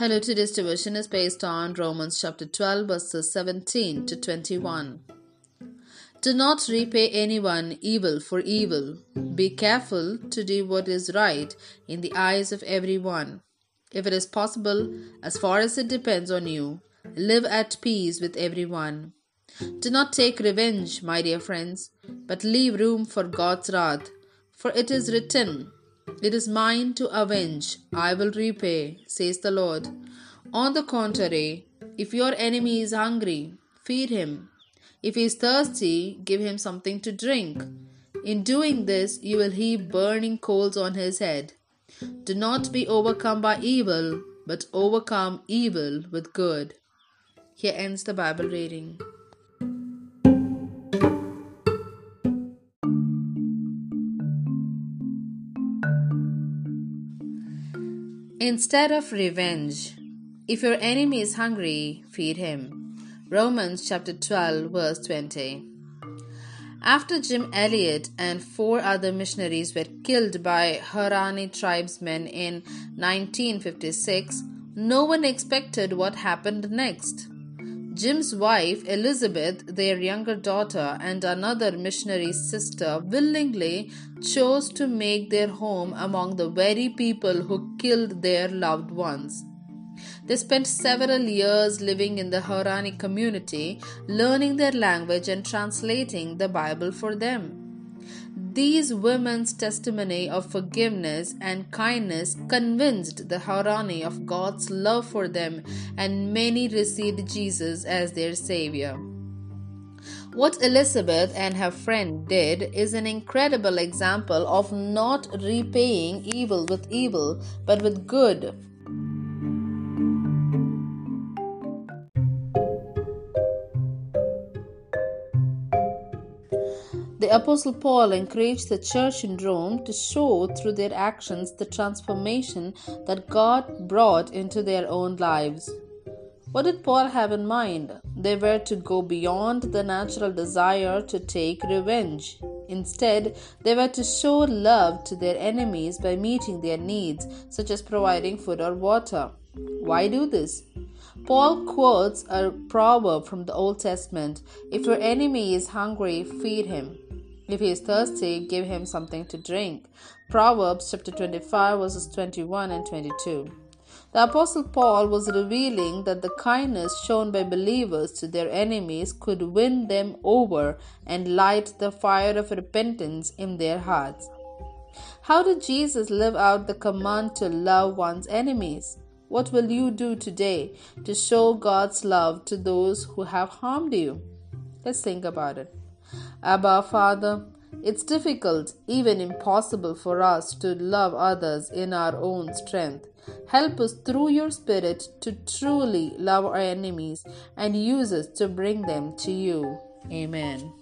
Hello, today's devotion is based on Romans chapter 12, verses 17 to 21. Do not repay anyone evil for evil. Be careful to do what is right in the eyes of everyone. If it is possible, as far as it depends on you, live at peace with everyone. Do not take revenge, my dear friends, but leave room for God's wrath, for it is written, it is mine to avenge, I will repay, says the Lord. On the contrary, if your enemy is hungry, feed him. If he is thirsty, give him something to drink. In doing this, you will heap burning coals on his head. Do not be overcome by evil, but overcome evil with good. Here ends the Bible reading. Instead of revenge, if your enemy is hungry, feed him. Romans chapter 12, verse 20. After Jim Elliot and four other missionaries were killed by Huaorani tribesmen in 1956, no one expected what happened next. Jim's wife, Elizabeth, their younger daughter, and another missionary sister willingly chose to make their home among the very people who killed their loved ones. They spent several years living in the Huaorani community, learning their language and translating the Bible for them. These women's testimony of forgiveness and kindness convinced the Huaorani of God's love for them, and many received Jesus as their Savior. What Elizabeth and her friend did is an incredible example of not repaying evil with evil, but with good The Apostle Paul encouraged the church in Rome to show through their actions the transformation that God brought into their own lives. What did Paul have in mind? They were to go beyond the natural desire to take revenge. Instead, they were to show love to their enemies by meeting their needs, such as providing food or water. Why do this? Paul quotes a proverb from the Old Testament If your enemy is hungry, feed him. If he is thirsty, give him something to drink. Proverbs chapter 25, verses 21 and 22. The Apostle Paul was revealing that the kindness shown by believers to their enemies could win them over and light the fire of repentance in their hearts. How did Jesus live out the command to love one's enemies? What will you do today to show God's love to those who have harmed you? Let's think about it. Abba, Father, it's difficult, even impossible for us to love others in our own strength. Help us through your Spirit to truly love our enemies and use us to bring them to you. Amen.